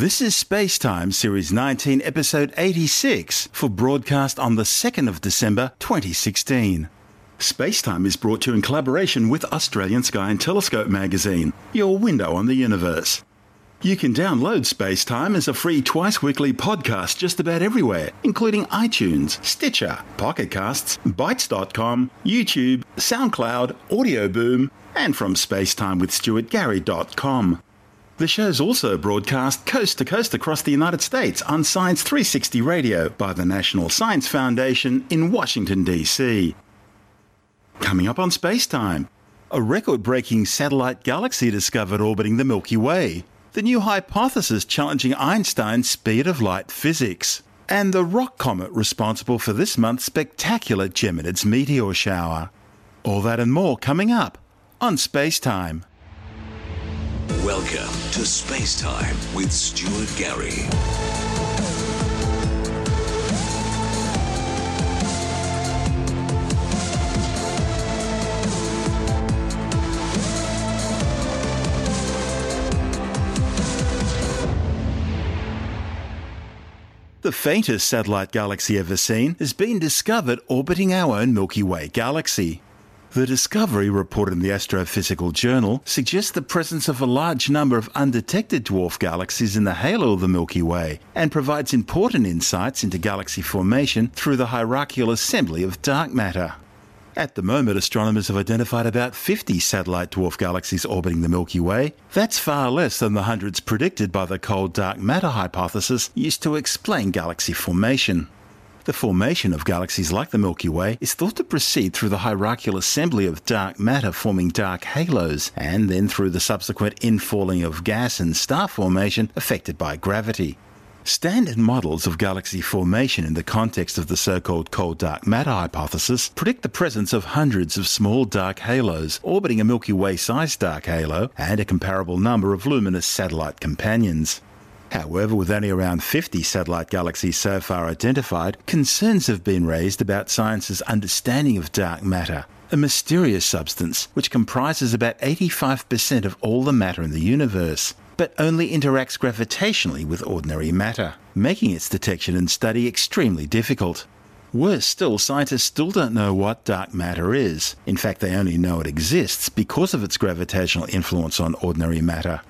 This is Spacetime Series 19, Episode 86, for broadcast on the 2nd of December 2016. Spacetime is brought to you in collaboration with Australian Sky and Telescope magazine, your window on the universe. You can download Spacetime as a free twice weekly podcast just about everywhere, including iTunes, Stitcher, Pocket Casts, Bitesz.com, YouTube, SoundCloud, Audio Boom, and from spacetimewithstuartgary.com. The show's also broadcast coast to coast across the United States on Science 360 Radio by the National Science Foundation in Washington, D.C. Coming up on Spacetime, a record breaking satellite galaxy discovered orbiting the Milky Way, the new hypothesis challenging Einstein's speed of light physics, and the rock comet responsible for this month's spectacular Geminids meteor shower. All that and more coming up on Spacetime. Welcome to Space Time with Stuart Gary. The faintest satellite galaxy ever seen has been discovered orbiting our own Milky Way galaxy. The discovery, reported in the Astrophysical Journal, suggests the presence of a large number of undetected dwarf galaxies in the halo of the Milky Way and provides important insights into galaxy formation through the hierarchical assembly of dark matter. At the moment, astronomers have identified about 50 satellite dwarf galaxies orbiting the Milky Way. That's far less than the hundreds predicted by the cold dark matter hypothesis used to explain galaxy formation. The formation of galaxies like the Milky Way is thought to proceed through the hierarchical assembly of dark matter forming dark halos, and then through the subsequent infalling of gas and star formation affected by gravity. Standard models of galaxy formation in the context of the so called cold dark matter hypothesis predict the presence of hundreds of small dark halos orbiting a Milky Way sized dark halo and a comparable number of luminous satellite companions. However, with only around 50 satellite galaxies so far identified, concerns have been raised about science's understanding of dark matter, a mysterious substance which comprises about 85% of all the matter in the universe, but only interacts gravitationally with ordinary matter, making its detection and study extremely difficult. Worse still, scientists still don't know what dark matter is. In fact, they only know it exists because of its gravitational influence on ordinary matter.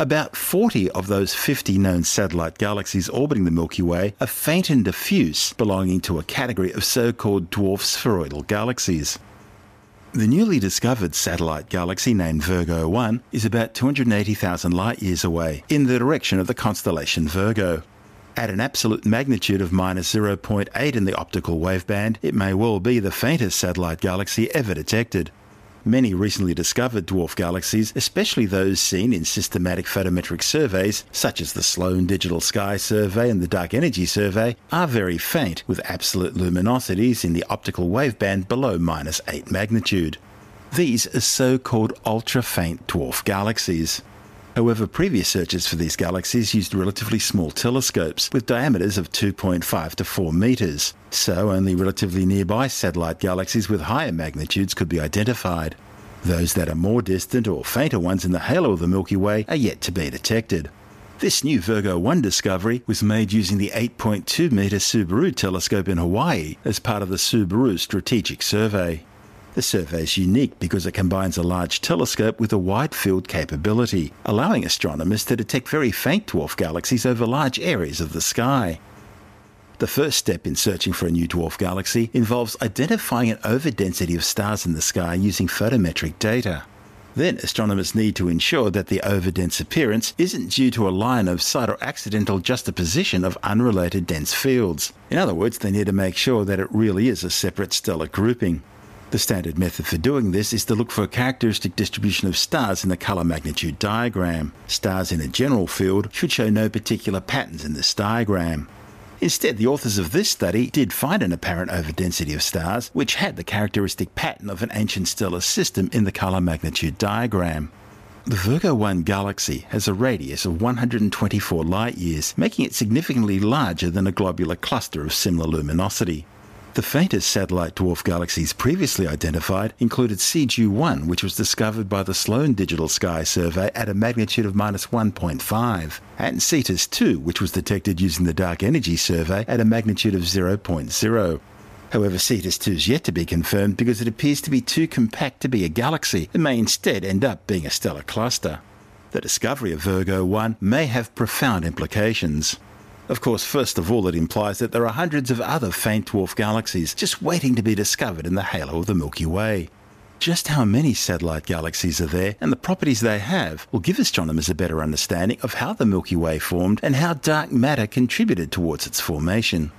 About 40 of those 50 known satellite galaxies orbiting the Milky Way are faint and diffuse, belonging to a category of so called dwarf spheroidal galaxies. The newly discovered satellite galaxy named Virgo 1 is about 280,000 light years away in the direction of the constellation Virgo. At an absolute magnitude of minus 0.8 in the optical waveband, it may well be the faintest satellite galaxy ever detected. Many recently discovered dwarf galaxies, especially those seen in systematic photometric surveys, such as the Sloan Digital Sky Survey and the Dark Energy Survey, are very faint, with absolute luminosities in the optical waveband below minus 8 magnitude. These are so called ultra faint dwarf galaxies. However, previous searches for these galaxies used relatively small telescopes with diameters of 2.5 to 4 metres, so only relatively nearby satellite galaxies with higher magnitudes could be identified. Those that are more distant or fainter ones in the halo of the Milky Way are yet to be detected. This new Virgo 1 discovery was made using the 8.2 metre Subaru telescope in Hawaii as part of the Subaru Strategic Survey. The survey is unique because it combines a large telescope with a wide field capability, allowing astronomers to detect very faint dwarf galaxies over large areas of the sky. The first step in searching for a new dwarf galaxy involves identifying an overdensity of stars in the sky using photometric data. Then astronomers need to ensure that the overdense appearance isn't due to a line of sight or accidental juxtaposition of unrelated dense fields. In other words, they need to make sure that it really is a separate stellar grouping. The standard method for doing this is to look for a characteristic distribution of stars in the colour magnitude diagram. Stars in a general field should show no particular patterns in this diagram. Instead, the authors of this study did find an apparent overdensity of stars which had the characteristic pattern of an ancient stellar system in the colour magnitude diagram. The Virgo 1 galaxy has a radius of 124 light years, making it significantly larger than a globular cluster of similar luminosity. The faintest satellite dwarf galaxies previously identified included Segue 1, which was discovered by the Sloan Digital Sky Survey at a magnitude of minus 1.5, and Cetus 2, which was detected using the Dark Energy Survey at a magnitude of 0.0. However, Cetus 2 is yet to be confirmed because it appears to be too compact to be a galaxy and may instead end up being a stellar cluster. The discovery of Virgo 1 may have profound implications. Of course, first of all, it implies that there are hundreds of other faint dwarf galaxies just waiting to be discovered in the halo of the Milky Way. Just how many satellite galaxies are there and the properties they have will give astronomers a better understanding of how the Milky Way formed and how dark matter contributed towards its formation.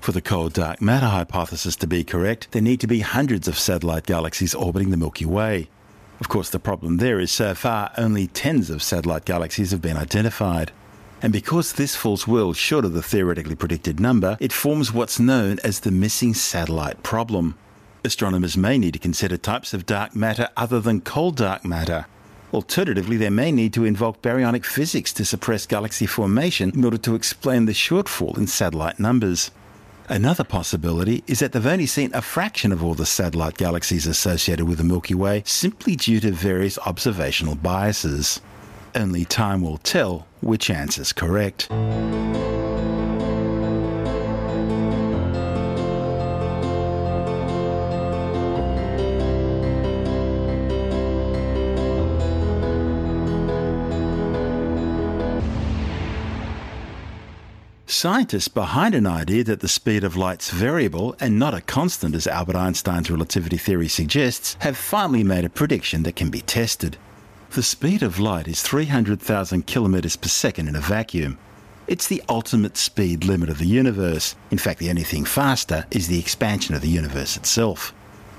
For the cold dark matter hypothesis to be correct, there need to be hundreds of satellite galaxies orbiting the Milky Way. Of course, the problem there is so far only tens of satellite galaxies have been identified. And because this falls well short of the theoretically predicted number, it forms what's known as the missing satellite problem. Astronomers may need to consider types of dark matter other than cold dark matter. Alternatively, they may need to invoke baryonic physics to suppress galaxy formation in order to explain the shortfall in satellite numbers. Another possibility is that they've only seen a fraction of all the satellite galaxies associated with the Milky Way simply due to various observational biases. Only time will tell which answer's correct. Scientists behind an idea that the speed of light's variable and not a constant as Albert Einstein's relativity theory suggests have finally made a prediction that can be tested. The speed of light is 300,000 kilometres per second in a vacuum. It's the ultimate speed limit of the universe. In fact, the only thing faster is the expansion of the universe itself.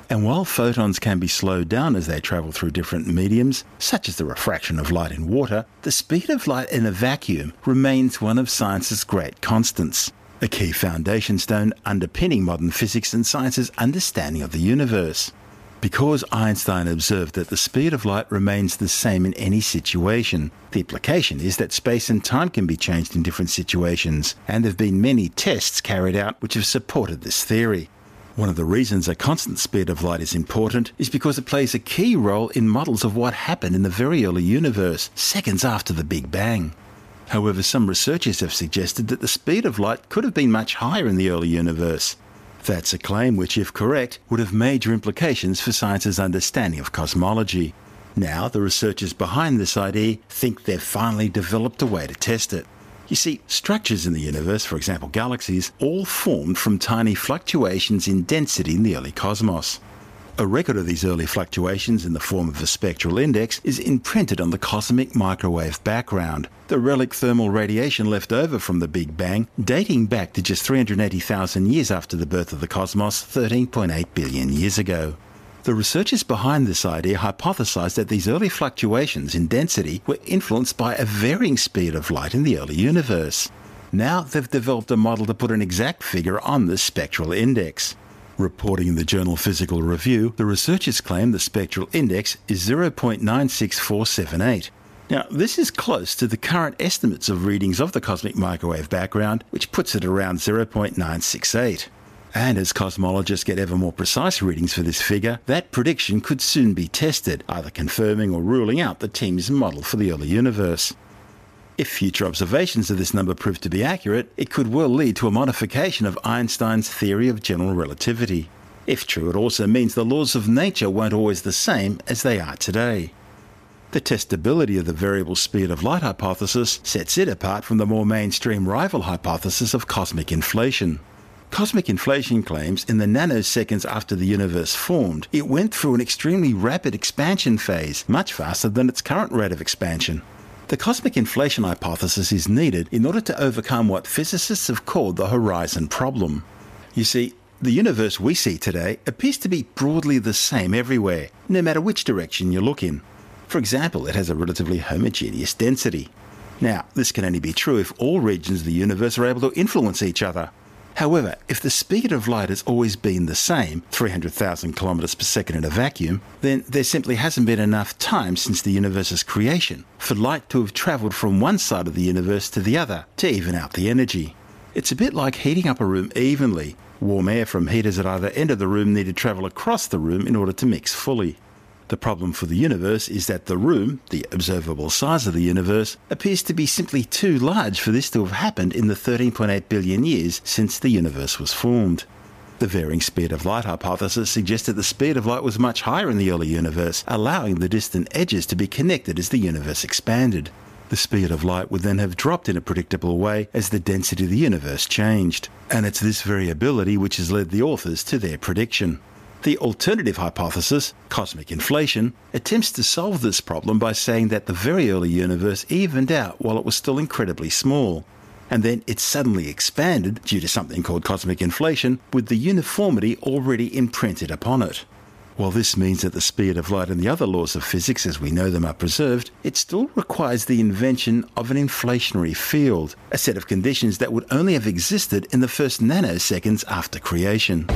And while photons can be slowed down as they travel through different mediums, such as the refraction of light in water, the speed of light in a vacuum remains one of science's great constants, a key foundation stone underpinning modern physics and science's understanding of the universe. Because Einstein observed that the speed of light remains the same in any situation, the implication is that space and time can be changed in different situations, and there have been many tests carried out which have supported this theory. One of the reasons a constant speed of light is important is because it plays a key role in models of what happened in the very early universe, seconds after the Big Bang. However, some researchers have suggested that the speed of light could have been much higher in the early universe, that's a claim which, if correct, would have major implications for science's understanding of cosmology. Now, the researchers behind this idea think they've finally developed a way to test it. You see, structures in the universe, for example galaxies, all formed from tiny fluctuations in density in the early cosmos. A record of these early fluctuations in the form of a spectral index is imprinted on the cosmic microwave background, the relic thermal radiation left over from the Big Bang, dating back to just 380,000 years after the birth of the cosmos 13.8 billion years ago. The researchers behind this idea hypothesized that these early fluctuations in density were influenced by a varying speed of light in the early universe. Now they've developed a model to put an exact figure on this spectral index. Reporting in the journal Physical Review, the researchers claim the spectral index is 0.96478. Now, this is close to the current estimates of readings of the cosmic microwave background, which puts it around 0.968. And as cosmologists get ever more precise readings for this figure, that prediction could soon be tested, either confirming or ruling out the team's model for the early universe. If future observations of this number prove to be accurate, it could well lead to a modification of Einstein's theory of general relativity. If true, it also means the laws of nature weren't always the same as they are today. The testability of the variable speed of light hypothesis sets it apart from the more mainstream rival hypothesis of cosmic inflation. Cosmic inflation claims in the nanoseconds after the universe formed, it went through an extremely rapid expansion phase, much faster than its current rate of expansion. The cosmic inflation hypothesis is needed in order to overcome what physicists have called the horizon problem. You see, the universe we see today appears to be broadly the same everywhere, no matter which direction you look in. For example, it has a relatively homogeneous density. Now, this can only be true if all regions of the universe are able to influence each other. However, if the speed of light has always been the same, 300,000 kilometers per second in a vacuum, then there simply hasn't been enough time since the universe's creation for light to have traveled from one side of the universe to the other to even out the energy. It's a bit like heating up a room evenly. Warm air from heaters at either end of the room need to travel across the room in order to mix fully. The problem for the universe is that the room, the observable size of the universe, appears to be simply too large for this to have happened in the 13.8 billion years since the universe was formed. The varying speed of light hypothesis suggested the speed of light was much higher in the early universe, allowing the distant edges to be connected as the universe expanded. The speed of light would then have dropped in a predictable way as the density of the universe changed, and it's this variability which has led the authors to their prediction. The alternative hypothesis, cosmic inflation, attempts to solve this problem by saying that the very early universe evened out while it was still incredibly small, and then it suddenly expanded due to something called cosmic inflation with the uniformity already imprinted upon it. While this means that the speed of light and the other laws of physics as we know them are preserved, it still requires the invention of an inflationary field, a set of conditions that would only have existed in the first nanoseconds after creation.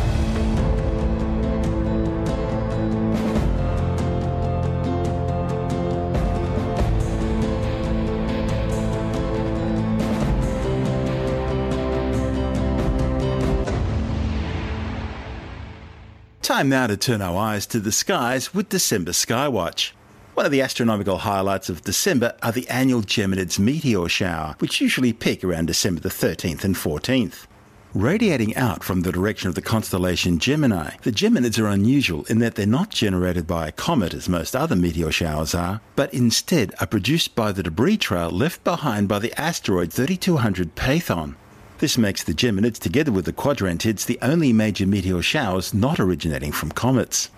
Time now to turn our eyes to the skies with December Skywatch. One of the astronomical highlights of December are the annual Geminids meteor shower, which usually peak around December the 13th and 14th. Radiating out from the direction of the constellation Gemini, the Geminids are unusual in that they're not generated by a comet as most other meteor showers are, but instead are produced by the debris trail left behind by the asteroid 3200 Phaethon. This makes the Geminids, together with the Quadrantids, the only major meteor showers not originating from comets.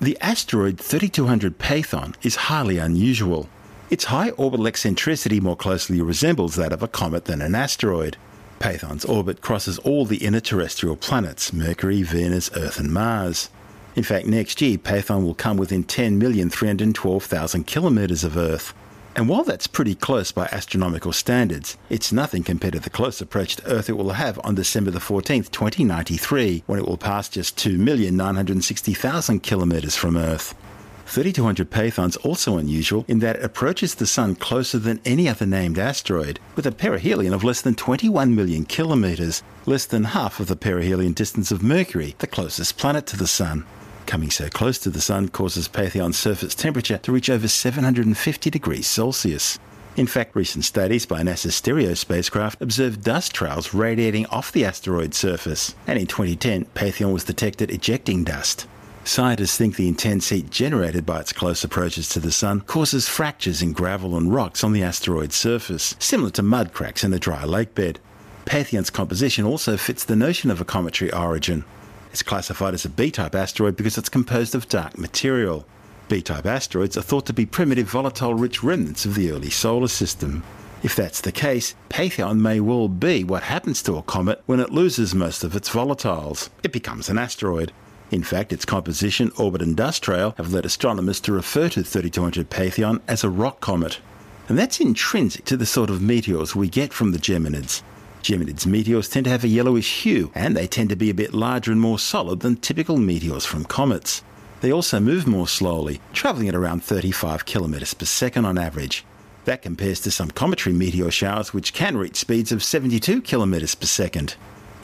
The asteroid 3200 Phaethon is highly unusual. Its high orbital eccentricity more closely resembles that of a comet than an asteroid. Phaethon's orbit crosses all the inner terrestrial planets Mercury, Venus, Earth, and Mars. In fact, next year, Phaethon will come within 10,312,000 kilometres of Earth, and while that's pretty close by astronomical standards, it's nothing compared to the close approach to Earth it will have on December the 14th, 2093, when it will pass just 2,960,000 kilometres from Earth. 3200 Phaethon's also unusual in that it approaches the Sun closer than any other named asteroid, with a perihelion of less than 21 million kilometres, less than half of the perihelion distance of Mercury, the closest planet to the Sun. Coming so close to the Sun causes Phaethon's surface temperature to reach over 750 degrees Celsius. In fact, recent studies by NASA's Stereo spacecraft observed dust trails radiating off the asteroid's surface, and in 2010, Phaethon was detected ejecting dust. Scientists think the intense heat generated by its close approaches to the Sun causes fractures in gravel and rocks on the asteroid's surface, similar to mud cracks in a dry lake bed. Phaethon's composition also fits the notion of a cometary origin. It's classified as a B-type asteroid because it's composed of dark material. B-type asteroids are thought to be primitive volatile-rich remnants of the early solar system. If that's the case, Phaethon may well be what happens to a comet when it loses most of its volatiles. It becomes an asteroid. In fact, its composition, orbit, and dust trail have led astronomers to refer to 3200 Phaethon as a rock comet. And that's intrinsic to the sort of meteors we get from the Geminids. Geminids meteors tend to have a yellowish hue, and they tend to be a bit larger and more solid than typical meteors from comets. They also move more slowly, travelling at around 35 kilometres per second on average. That compares to some cometary meteor showers which can reach speeds of 72 kilometres per second.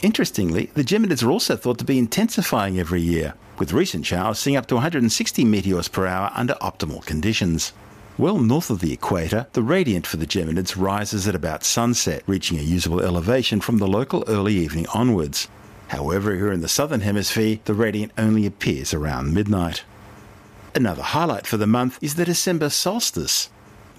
Interestingly, the Geminids are also thought to be intensifying every year, with recent showers seeing up to 160 meteors per hour under optimal conditions. Well north of the equator, the radiant for the Geminids rises at about sunset, reaching a usable elevation from the local early evening onwards. However, here in the southern hemisphere, the radiant only appears around midnight. Another highlight for the month is the December solstice.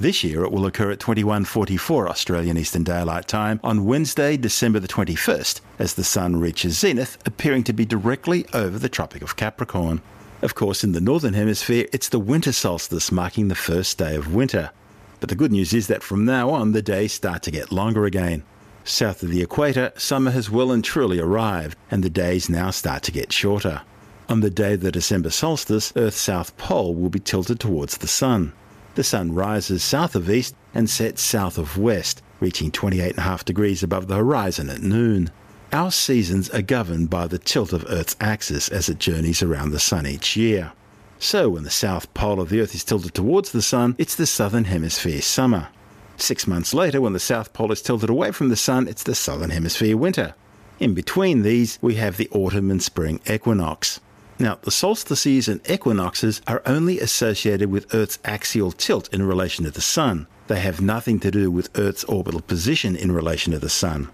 This year it will occur at 21:44 Australian Eastern Daylight Time on Wednesday, December the 21st, as the sun reaches zenith, appearing to be directly over the Tropic of Capricorn. Of course, in the Northern Hemisphere, it's the winter solstice marking the first day of winter. But the good news is that from now on, the days start to get longer again. South of the equator, summer has well and truly arrived, and the days now start to get shorter. On the day of the December solstice, Earth's south pole will be tilted towards the sun. The sun rises south of east and sets south of west, reaching 28.5 degrees above the horizon at noon. Our seasons are governed by the tilt of Earth's axis as it journeys around the Sun each year. So, when the south pole of the Earth is tilted towards the Sun, it's the southern hemisphere summer. Six months later, when the south pole is tilted away from the Sun, it's the southern hemisphere winter. In between these, we have the autumn and spring equinox. Now, the solstices and equinoxes are only associated with Earth's axial tilt in relation to the Sun. They have nothing to do with Earth's orbital position in relation to the Sun.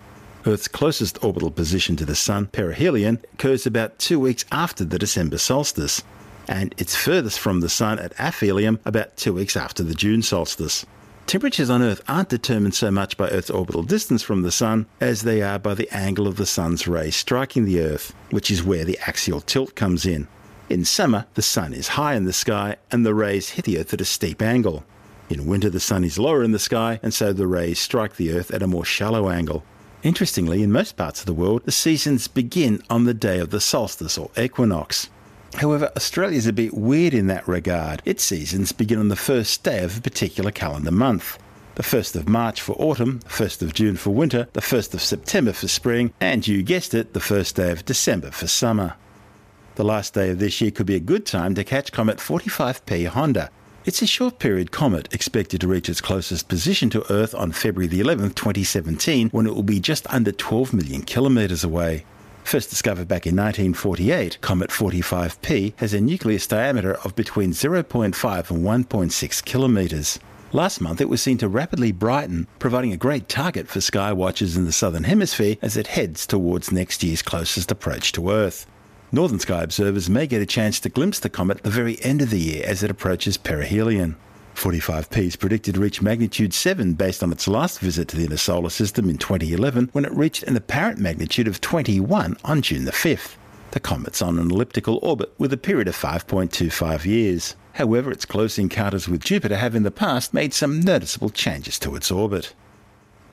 Earth's closest orbital position to the Sun, perihelion, occurs about two weeks after the December solstice, and it's furthest from the Sun at aphelion about two weeks after the June solstice. Temperatures on Earth aren't determined so much by Earth's orbital distance from the Sun as they are by the angle of the Sun's rays striking the Earth, which is where the axial tilt comes in. In summer, the Sun is high in the sky and the rays hit the Earth at a steep angle. In winter, the Sun is lower in the sky and so the rays strike the Earth at a more shallow angle. Interestingly, in most parts of the world, the seasons begin on the day of the solstice or equinox. However, Australia is a bit weird in that regard. Its seasons begin on the first day of a particular calendar month. The 1st of March for autumn, the 1st of June for winter, the 1st of September for spring, and you guessed it, the 1st day of December for summer. The last day of this year could be a good time to catch Comet 45P Honda. It's a short period comet expected to reach its closest position to Earth on February the 11th, 2017, when it will be just under 12 million kilometres away. First discovered back in 1948, Comet 45P has a nucleus diameter of between 0.5 and 1.6 kilometres. Last month, it was seen to rapidly brighten, providing a great target for sky watchers in the southern hemisphere as it heads towards next year's closest approach to Earth. Northern sky observers may get a chance to glimpse the comet at the very end of the year as it approaches perihelion. 45P is predicted to reach magnitude 7 based on its last visit to the inner solar system in 2011 when it reached an apparent magnitude of 21 on June the 5th. The comet's on an elliptical orbit with a period of 5.25 years. However, its close encounters with Jupiter have in the past made some noticeable changes to its orbit.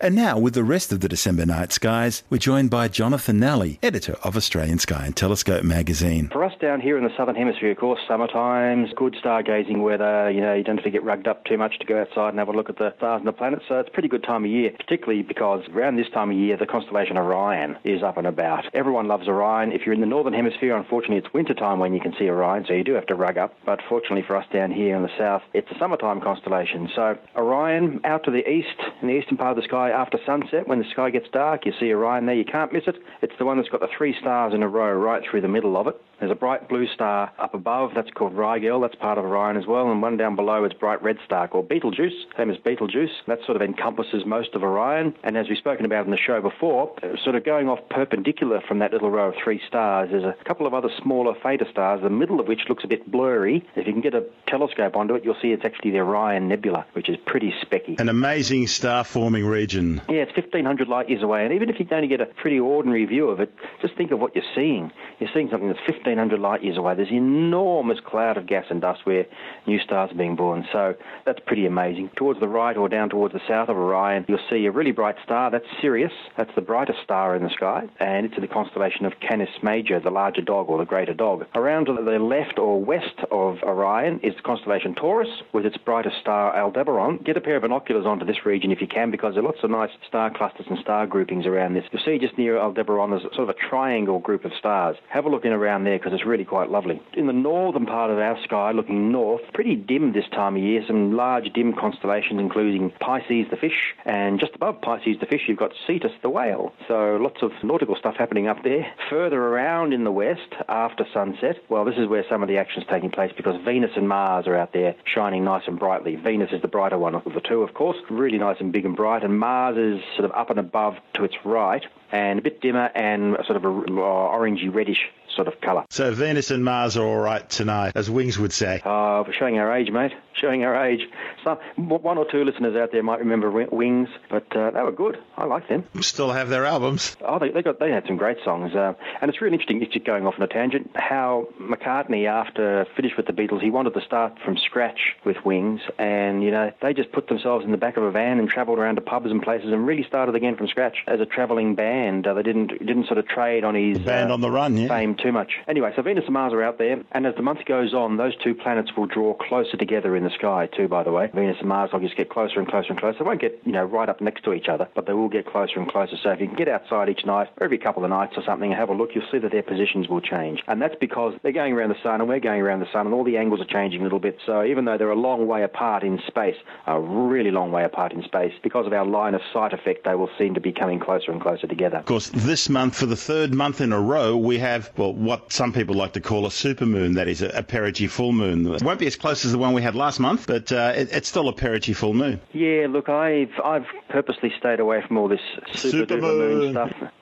And now, with the rest of the December night skies, we're joined by Jonathan Nally, editor of Australian Sky and Telescope magazine. For us down here in the southern hemisphere, of course, summertime's good stargazing weather. You know, you don't have to get rugged up too much to go outside and have a look at the stars and the planets. So it's a pretty good time of year, particularly because around this time of year, the constellation Orion is up and about. Everyone loves Orion. If you're in the northern hemisphere, unfortunately, it's winter time when you can see Orion, so you do have to rug up. But fortunately for us down here in the south, it's a summertime constellation. So Orion out to the east, in the eastern part of the sky, after sunset, when the sky gets dark, you see Orion there. You can't miss it. It's the one that's got the three stars in a row right through the middle of it. There's a bright blue star up above. That's called Rigel. That's part of Orion as well. And one down below is bright red star called Betelgeuse. Same as Beetlejuice. That sort of encompasses most of Orion. And as we've spoken about in the show before, uh, sort of going off perpendicular from that little row of three stars, there's a couple of other smaller, fainter stars, the middle of which looks a bit blurry. If you can get a telescope onto it, you'll see it's actually the Orion Nebula, which is pretty specky. An amazing star forming region. Yeah, it's 1,500 light years away. And even if you only get a pretty ordinary view of it, just think of what you're seeing. You're seeing something that's 1,500 light years away. There's an enormous cloud of gas and dust where new stars are being born. So that's pretty amazing. Towards the right or down towards the south of Orion, you'll see a really bright star. That's Sirius. That's the brightest star in the sky. And it's in the constellation of Canis Major, the larger dog or the greater dog. Around to the left or west of Orion is the constellation Taurus with its brightest star Aldebaran. Get a pair of binoculars onto this region if you can because there are lots of nice star clusters and star groupings around this. You'll see just near Aldebaran there's sort of a triangle group of stars. Have a look in around there because it's really quite lovely. In the northern part of our sky, looking north, pretty dim this time of year. Some large dim constellations, including Pisces the fish, and just above Pisces the fish, you've got Cetus the whale. So lots of nautical stuff happening up there. Further around in the west, after sunset, well, this is where some of the action's taking place because Venus and Mars are out there shining nice and brightly. Venus is the brighter one of the two, of course, really nice and big and bright, and Mars is sort of up and above to its right and a bit dimmer and sort of a uh, orangey reddish sort of colour. So Venus and Mars are all right tonight, as Wings would say. Oh, we're showing our age, mate. Showing our age. Some, one or two listeners out there might remember Wings, but uh, they were good. I like them. Still have their albums. Oh, they, they got they had some great songs, uh, and it's really interesting. It's just going off on a tangent, how McCartney, after finished with the Beatles, he wanted to start from scratch with Wings, and you know they just put themselves in the back of a van and travelled around to pubs and places and really started again from scratch as a travelling band. Uh, they didn't didn't sort of trade on his band uh, on the run, yeah. fame too much. Anyway, so Venus and Mars are out there, and as the month goes on, those two planets will draw closer together in the sky too. By the way, Venus and Mars will just get closer and closer and closer. They won't get you know right up next to each other, but they will get closer and closer. So if you can get outside each night, or every couple of nights or something, and have a look, you'll see that their positions will change, and that's because they're going around the sun and we're going around the sun, and all the angles are changing a little bit. So even though they're a long way apart in space, a really long way apart in space, because of our line of sight effect, they will seem to be coming closer and closer together. Of course, this month, for the third month in a row, we have, well, what some people like to call a supermoon, that is a, a perigee full moon. It won't be as close as the one we had last month, but uh, it, it's still a perigee full moon. Yeah, look, I've I've purposely stayed away from all this super duper moon stuff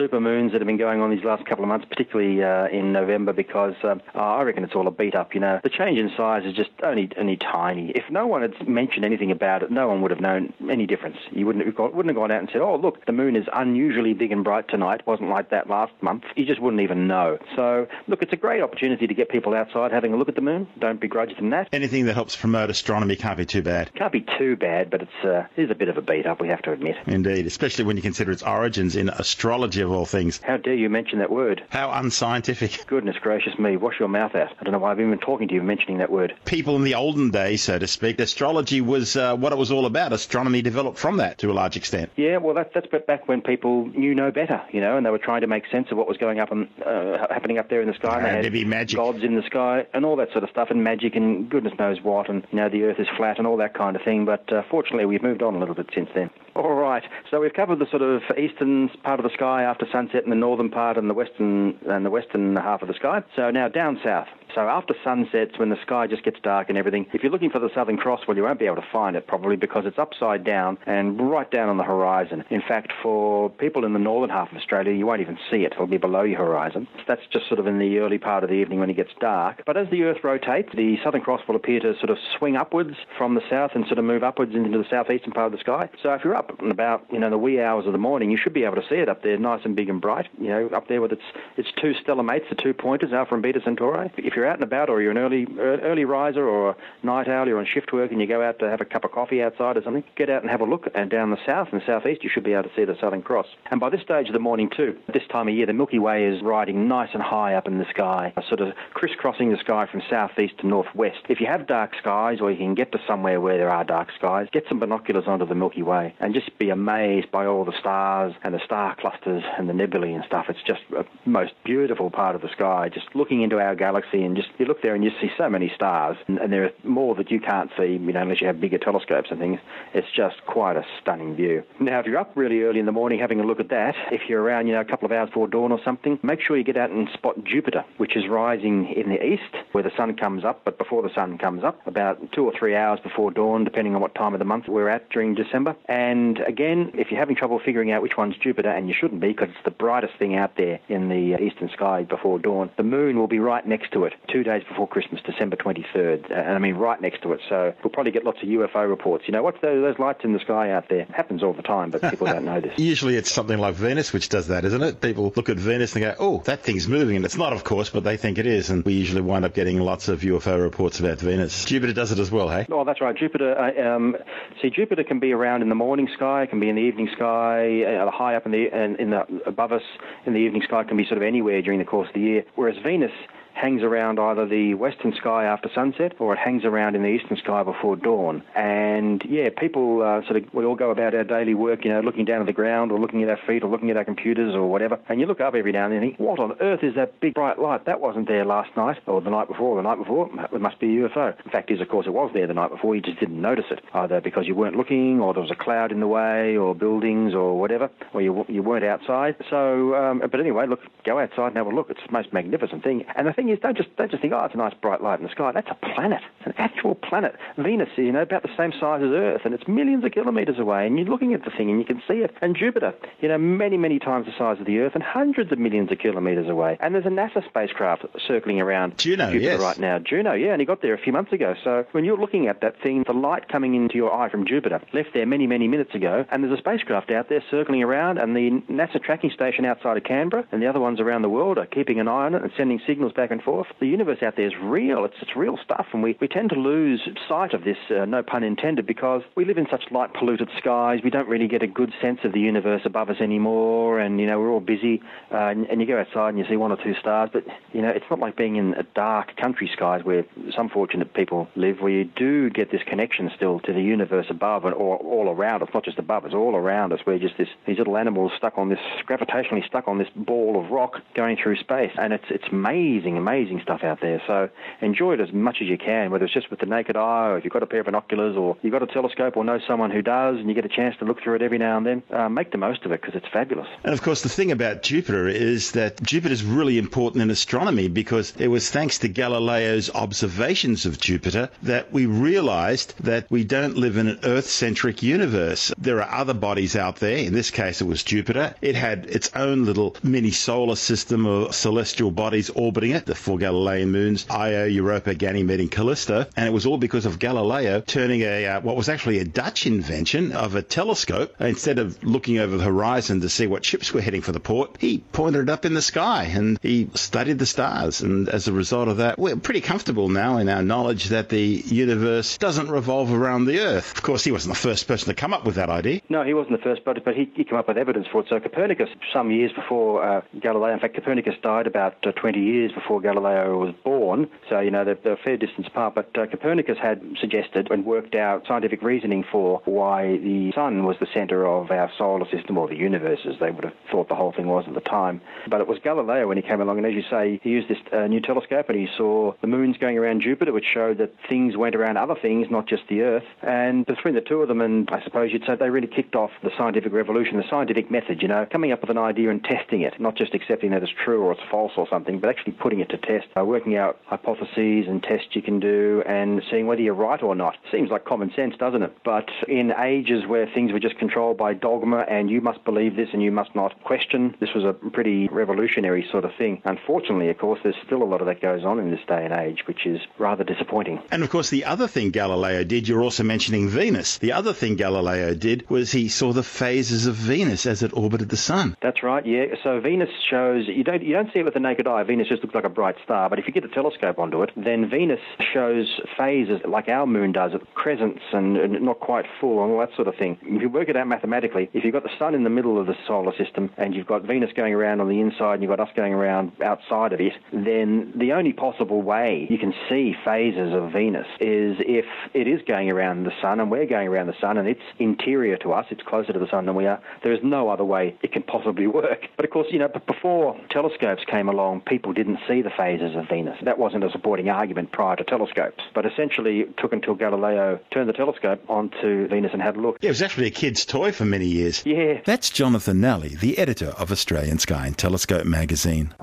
super moons that have been going on these last couple of months, particularly uh, in November, because um, I reckon it's all a beat up. You know, the change in size is just only only tiny. If no one had mentioned anything about it, no one would have known any difference. You wouldn't have got, wouldn't have gone out and said, "Oh, look, the moon is unusually big and bright tonight." It wasn't like that last month. You just wouldn't even know. So, look, it's a great opportunity to get people outside having a look at the moon. Don't begrudge them that. Anything that helps promote astronomy can't be too bad. Can't be too bad, but it's uh, it is a bit of a beat up. We have to admit. Indeed, especially when you consider its origins in astrology of all things. How dare you mention that word? How unscientific. Goodness gracious me, wash your mouth out. I don't know why I've even been talking to you mentioning that word. People in the olden days, so to speak, astrology was uh, what it was all about. Astronomy developed from that to a large extent. Yeah, well, that, that's back when people knew no better, you know, and they were trying to make sense of what was going up and uh, happening up there in the sky. And, they had had be magic. gods in the sky and all that sort of stuff, and magic and goodness knows what, and you know the Earth is flat and all that kind of thing. But uh, fortunately, we've moved on a little bit since then. All right, so we've covered the sort of eastern part of the sky after sunset, in the northern part and the western and the western half of the sky. So now down south. So after sunsets, when the sky just gets dark and everything, if you're looking for the Southern Cross, well, you won't be able to find it probably because it's upside down and right down on the horizon. In fact, for people in the northern half of Australia, you won't even see it. It'll be below your horizon. That's just sort of in the early part of the evening when it gets dark. But as the Earth rotates, the Southern Cross will appear to sort of swing upwards from the south and sort of move upwards into the southeastern part of the sky. So if you're up and about, you know, the wee hours of the morning, you should be able to see it up there, nice and big and bright. You know, up there with its its two stellar mates, the two pointers, Alpha and Beta Centauri. If you're out and about, or you're an early early riser or a night owl, you're on shift work, and you go out to have a cup of coffee outside or something, get out and have a look. And down the south and southeast, you should be able to see the Southern Cross. And by this stage of the morning too, this time of year, the Milky Way is riding nice and high up in the sky, sort of crisscrossing the sky from southeast to northwest. If you have dark skies, or you can get to somewhere where there are dark skies, get some binoculars onto the Milky Way and just be amazed by all the stars and the star clusters and the nebulae and stuff. It's just a most beautiful part of the sky. Just looking into our galaxy and just you look there and you see so many stars, and, and there are more that you can't see, you know, unless you have bigger telescopes and things. It's just quite a stunning view. Now, if you're up really early in the morning having a look at that, if you're around, you know, a couple of hours before dawn or something, make sure you get out and spot Jupiter, which is rising in the east where the sun comes up, but before the sun comes up, about two or three hours before dawn, depending on what time of the month we're at during December. And again, if you're having trouble figuring out which one's Jupiter, and you shouldn't be because it's the brightest thing out there in the eastern sky before dawn, the moon will be right next to it two days before Christmas, December 23rd. And I mean, right next to it. So we'll probably get lots of UFO reports. You know, what's those, those lights in the sky out there? happens all the time, but people don't know this. Usually it's something like Venus which does that, isn't it? People look at Venus and go, oh, that thing's moving. And it's not, of course, but they think it is. And we usually wind up getting lots of UFO reports about Venus. Jupiter does it as well, hey? Oh, that's right. Jupiter, uh, um, see, Jupiter can be around in the morning sky, can be in the evening sky, uh, high up in the, in, in the above us in the evening sky, can be sort of anywhere during the course of the year. Whereas Venus hangs around either the western sky after sunset or it hangs around in the eastern sky before dawn. And yeah, people uh, sort of, we all go about our daily work, you know, looking down at the ground or looking at our feet or looking at our computers or whatever. And you look up every now and then and think, what on earth is that big bright light? That wasn't there last night or the night before, or the night before. It must be a UFO. The fact is, of course, it was there the night before. You just didn't notice it, either because you weren't looking or there was a cloud in the way or buildings or whatever, or you, you weren't outside. So, um, but anyway, look, go outside and have a look. It's the most magnificent thing. And the thing is, don't just, don't just think, oh, it's a nice bright light in the sky. That's a planet. It's an actual planet. Venus is, you know, about the same size as Earth, and it's millions of kilometres away. And you're looking at the thing, and you can see it. And Jupiter, you know, many, many times the size of the Earth, and hundreds of millions of kilometres away. And there's a NASA spacecraft circling around Juno, Jupiter yes. right now. Juno, yeah, and he got there a few months ago. So when you're looking at that thing, the light coming into your eye from Jupiter left there many, many minutes ago, and there's a spacecraft out there circling around, and the NASA tracking station outside of Canberra, and the other ones around the world are keeping an eye on it and sending signals back back and forth. The universe out there is real. It's, it's real stuff, and we, we tend to lose sight of this, uh, no pun intended, because we live in such light polluted skies. We don't really get a good sense of the universe above us anymore, and, you know, we're all busy, uh, and, and you go outside and you see one or two stars, but, you know, it's not like being in a dark country skies where some fortunate people live, where you do get this connection still to the universe above and all, all around us, not just above us, all around us. We're just this, these little animals stuck on this, gravitationally stuck on this ball of rock going through space. And it's, it's amazing, amazing stuff out there. So enjoy it as much as you can, whether it's just with the naked eye or if you've got a pair of binoculars or you've got a telescope or know someone who does and you get a chance to look through it every now and then. Uh, make the most of it because it's fabulous. And of course, the thing about Jupiter is that Jupiter is really important in astronomy because it was thanks to Galileo's observations of Jupiter that we realized that we don't live in an Earth centric universe. There are other bodies out there. In this case, it was Jupiter. It had its own little mini solar system of celestial bodies orbiting it, the four Galilean moons, Io, Europa, Ganymede, and Callisto. And it was all because of Galileo turning a uh, what was actually a Dutch invention of a telescope. Instead of looking over the horizon to see what ships were heading for the port, he pointed it up in the sky and he studied the stars. And as a result of that, we're pretty comfortable now in our knowledge that the universe doesn't revolve around the Earth. Of course, he wasn't the first person to come up with that idea. No, he wasn't the first, but, but he, he came up with evidence for it. So Copernicus, some years before uh, Galileo, in fact, Copernicus died about uh, 20 years before Galileo was born. So, you know, they're, they're a fair distance apart. But uh, Copernicus had suggested and worked out scientific reasoning for why the sun was the center of our solar system or the universe, as they would have thought the whole thing was at the time. But it was Galileo when he came along, and as you say, he used this uh, new telescope and he saw the moons going around Jupiter, which showed that things went around other things, not just the Earth. And between the two of them, and I suppose you'd say they really kicked off the scientific revolution, the scientific method, you know, coming up with an idea and testing it, not just accepting that it's true or it's false or something, but actually putting it to test, uh, working out hypotheses and tests you can do and seeing whether you're right or not. Seems like common sense, doesn't it? But in ages where things were just controlled by dogma and you must believe this and you must not question, this was a pretty revolutionary sort of thing. Unfortunately, of course, there's still a lot of that goes on in this day and age, which is rather disappointing. And of course, the other thing Galileo did, you're also mentioning Venus. The other thing Galileo did was he saw the phases of Venus as it orbited the sun. That's right. Yeah. So Venus shows you don't you don't see it with the naked eye. Venus just looks like a bright star. But if you get a telescope onto it, then Venus shows phases like our moon does, crescents and, and not quite full and all that sort of thing. If you work it out mathematically, if you've got the sun in the middle of the solar system and you've got Venus going around on the inside and you've got us going around outside of it, then the only possible way you can see phases of Venus is if it is going around the sun and we're going around the sun and it's interior to us, it's closer to the sun than we are. There is no other way it can possibly work. But of course, you know, before telescopes came along, people didn't see the phases of Venus. That wasn't a supporting argument prior to telescopes. But essentially, it took until Galileo turned the telescope onto Venus and had a look. Yeah, it was actually a kid's toy for many years. Yeah. That's Jonathan Nally, the editor of Australian Sky and Telescope magazine.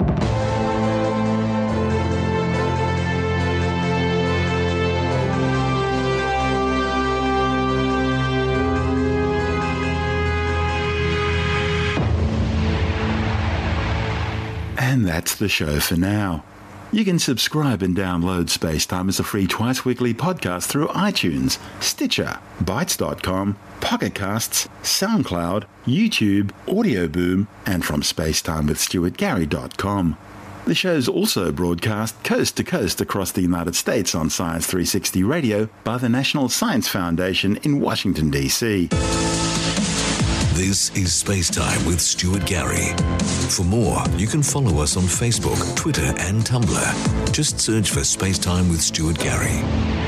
And that's the show for now. You can subscribe and download Spacetime as a free twice weekly podcast through iTunes, Stitcher, Bitesz.com, Pocket Casts, SoundCloud, YouTube, Audio Boom, and from spacetimewithstuartgary.com. The show's also broadcast coast to coast across the United States on Science 360 Radio by the National Science Foundation in Washington, D.C. This is Spacetime with Stuart Gary. For more, you can follow us on Facebook, Twitter, and Tumblr. Just search for Spacetime with Stuart Gary.